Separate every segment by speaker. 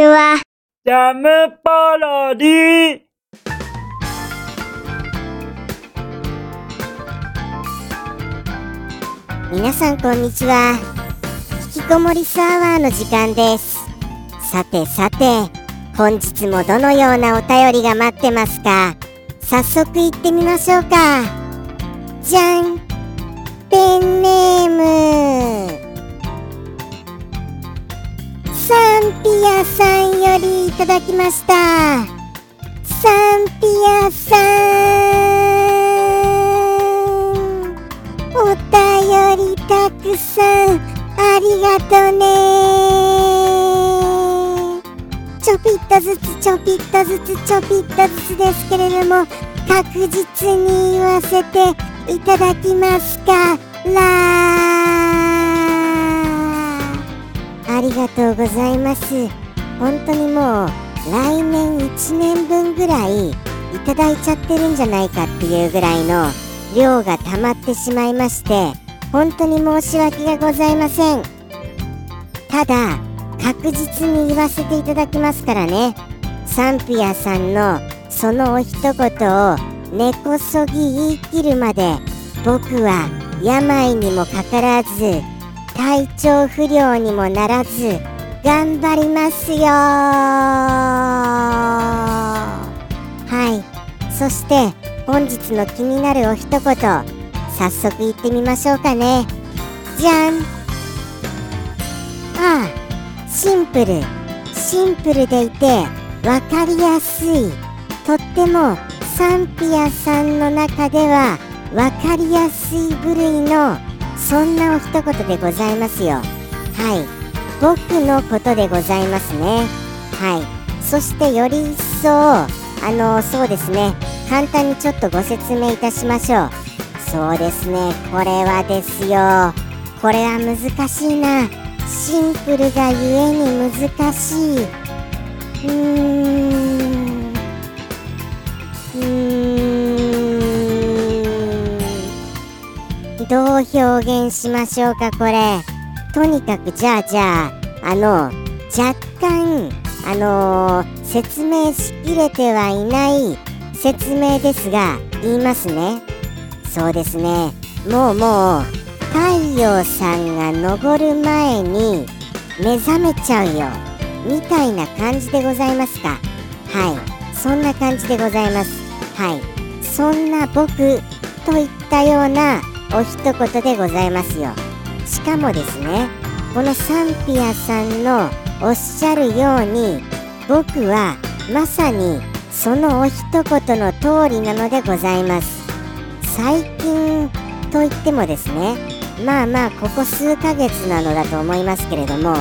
Speaker 1: ちは。
Speaker 2: ジャムパロディ。
Speaker 3: 皆さんこんにちは。引きこもりサーバーの時間です。さてさて本日もどのようなお便りが待ってますか？早速行ってみましょうか。じゃんペンネームサンピアさんよりいただきました。サンピアさん。お便りたくさん。ありがとね。ちょぴっとずつちょぴっとずつちょぴっとずつですけれども確実に言わせていただきますか。らありがとうございます。本当にもう来年1年分ぐらいいただいちゃってるんじゃないかっていうぐらいの量が溜まってしまいまして本当に申し訳がございません。ただ確実に言わせていただきますからね。サンピアさんのそのお一言を根こそぎ言い切るまで僕は病にもかからず体調不良にもならず頑張りますよはい。そして本日の気になるお一言早速言ってみましょうかね。じゃん。ああシンプル。シンプルでいて分かりやすい。とってもサンピアさんの中では分かりやすい部類のそんなお一言でございますよ。はい。僕のことでございますね。はい。そしてより一層あのそうですね。簡単にちょっとご説明いたしましょう。そうですね。これはですよ。これは難しいな。シンプルがゆえに難しい。うーん。どう表現しましょうかこれ。とにかくじゃあじゃああの若干あのー説明しきれてはいない説明ですが言いますね。そうですね。もうもう太陽さんが昇る前に目覚めちゃうよ。みたいな感じでございますか。はい。そんな感じでございます。はい。そんな僕といったようなお一言でございますよ。しかもですねこのサンピアさんのおっしゃるように僕はまさにそのお一言の通りなのでございます。最近といってもですねまあまあここ数ヶ月なのだと思いますけれども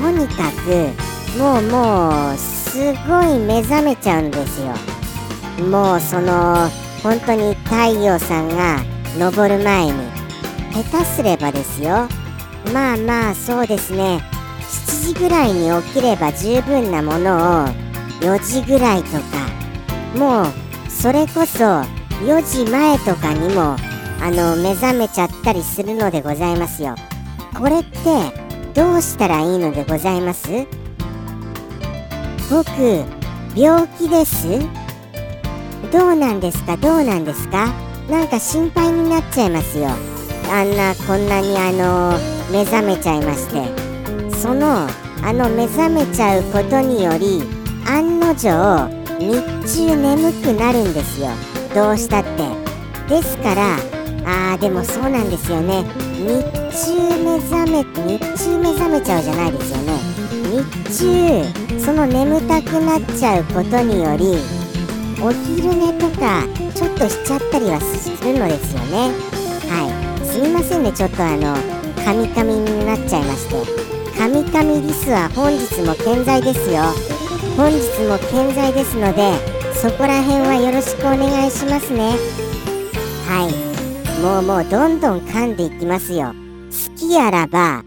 Speaker 3: とにかくもうもうすごい目覚めちゃうんですよ。もうその本当に太陽さんが昇る前に。下手すればですよ。まあまあそうですね。7時ぐらいに起きれば十分なものを4時ぐらいとかもうそれこそ4時前とかにもあの目覚めちゃったりするのでございますよ。これってどうしたらいいのでございます？僕病気です？どうなんですか？どうなんですか？なんか心配になっちゃいますよ。あんなこんなにあの目覚めちゃいまして。そのあの目覚めちゃうことにより案の定日中眠くなるんですよ。どうしたって。ですからあーでもそうなんですよね。日中目覚め日中目覚めちゃうじゃないですよね。日中その眠たくなっちゃうことによりお昼寝とかちょっとしちゃったりはするのですよね。はい。すみませんねちょっとあのカミカミになっちゃいまして。カミカミリスは本日も健在ですよ。本日も健在ですのでそこら辺はよろしくお願いしますね。はい。もうもうどんどん噛んでいきますよ。好きあらば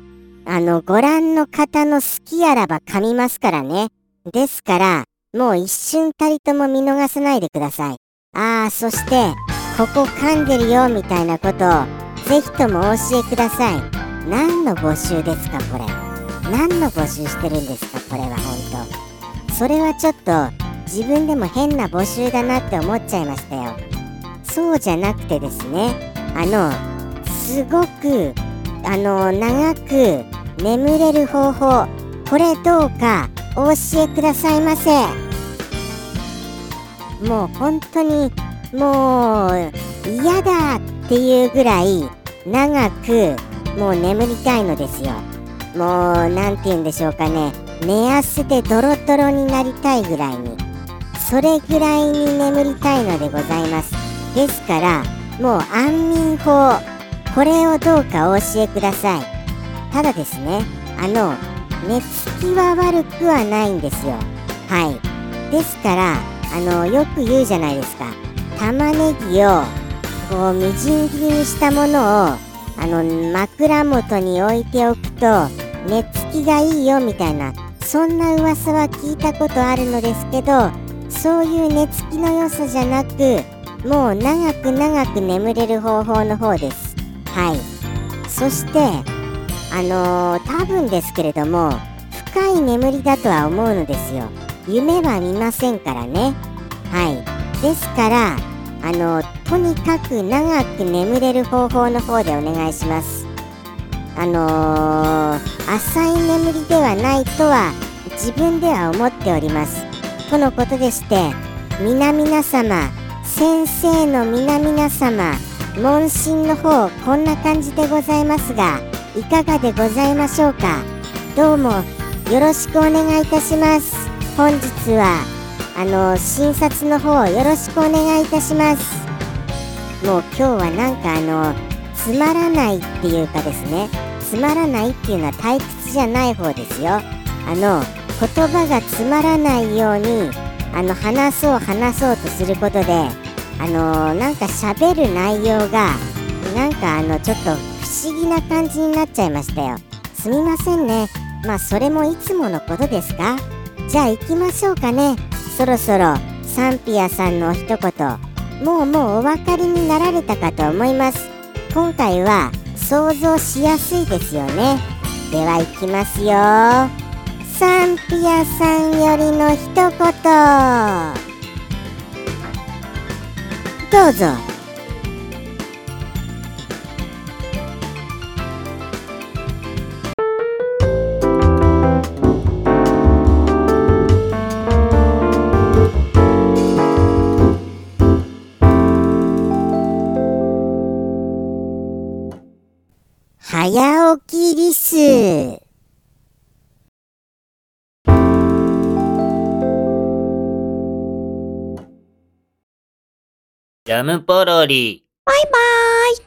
Speaker 3: あのご覧の方の好きあらば噛みますからね。ですからもう一瞬たりとも見逃さないでください。ああそしてここ噛んでるよみたいなことをぜひともお教えください。何の募集ですかこれ。何の募集してるんですかこれは本当それはちょっと自分でも変な募集だなって思っちゃいましたよ。そうじゃなくてですねあのすごくあの長く眠れる方法これどうかお教えくださいませ。もう本当にもう嫌だっていうぐらい長くもう眠りたいのですよ。もう何て言うんでしょうかね。寝汗でドロドロになりたいぐらいに。それぐらいに眠りたいのでございます。ですからもう安眠法これをどうかお教えください。ただですねあの寝つきは悪くはないんですよ。はい。ですからあのよく言うじゃないですか。玉ねぎをこうみじん切りにしたものをあの枕元に置いておくと寝つきがいいよみたいなそんな噂は聞いたことあるのですけどそういう寝つきの良さじゃなくもう長く長く眠れる方法の方です。はい。そしてあのー、多分ですけれども深い眠りだとは思うのですよ。夢は見ませんからね。はい。ですからあのとにかく長く眠れる方法の方でお願いします。あのー、浅い眠りではないとは自分では思っております。とのことでして皆々様先生の皆々様問診の方こんな感じでございますがいかがでございましょうか？どうもよろしくお願いいたします。本日はあの診察の方よろしくお願いいたします。もう今日はなんかあのつまらないっていうかですね。つまらないっていうのは退屈じゃない方ですよ。あの言葉がつまらないようにあの話そう話そうとすることであのなんか喋る内容がなんかあのちょっと不思議な感じになっちゃいましたよ。すみませんね。まあそれもいつものことですか？じゃあ行きましょうかね。そろそろサンピアさんの一言もうもうお分かりになられたかと思います。今回は想像しやすいですよね。では行きますよ。サンピアさんよりの一言。どうぞ。早起きリス。
Speaker 2: ジャムポロリ。
Speaker 3: バイバーイ。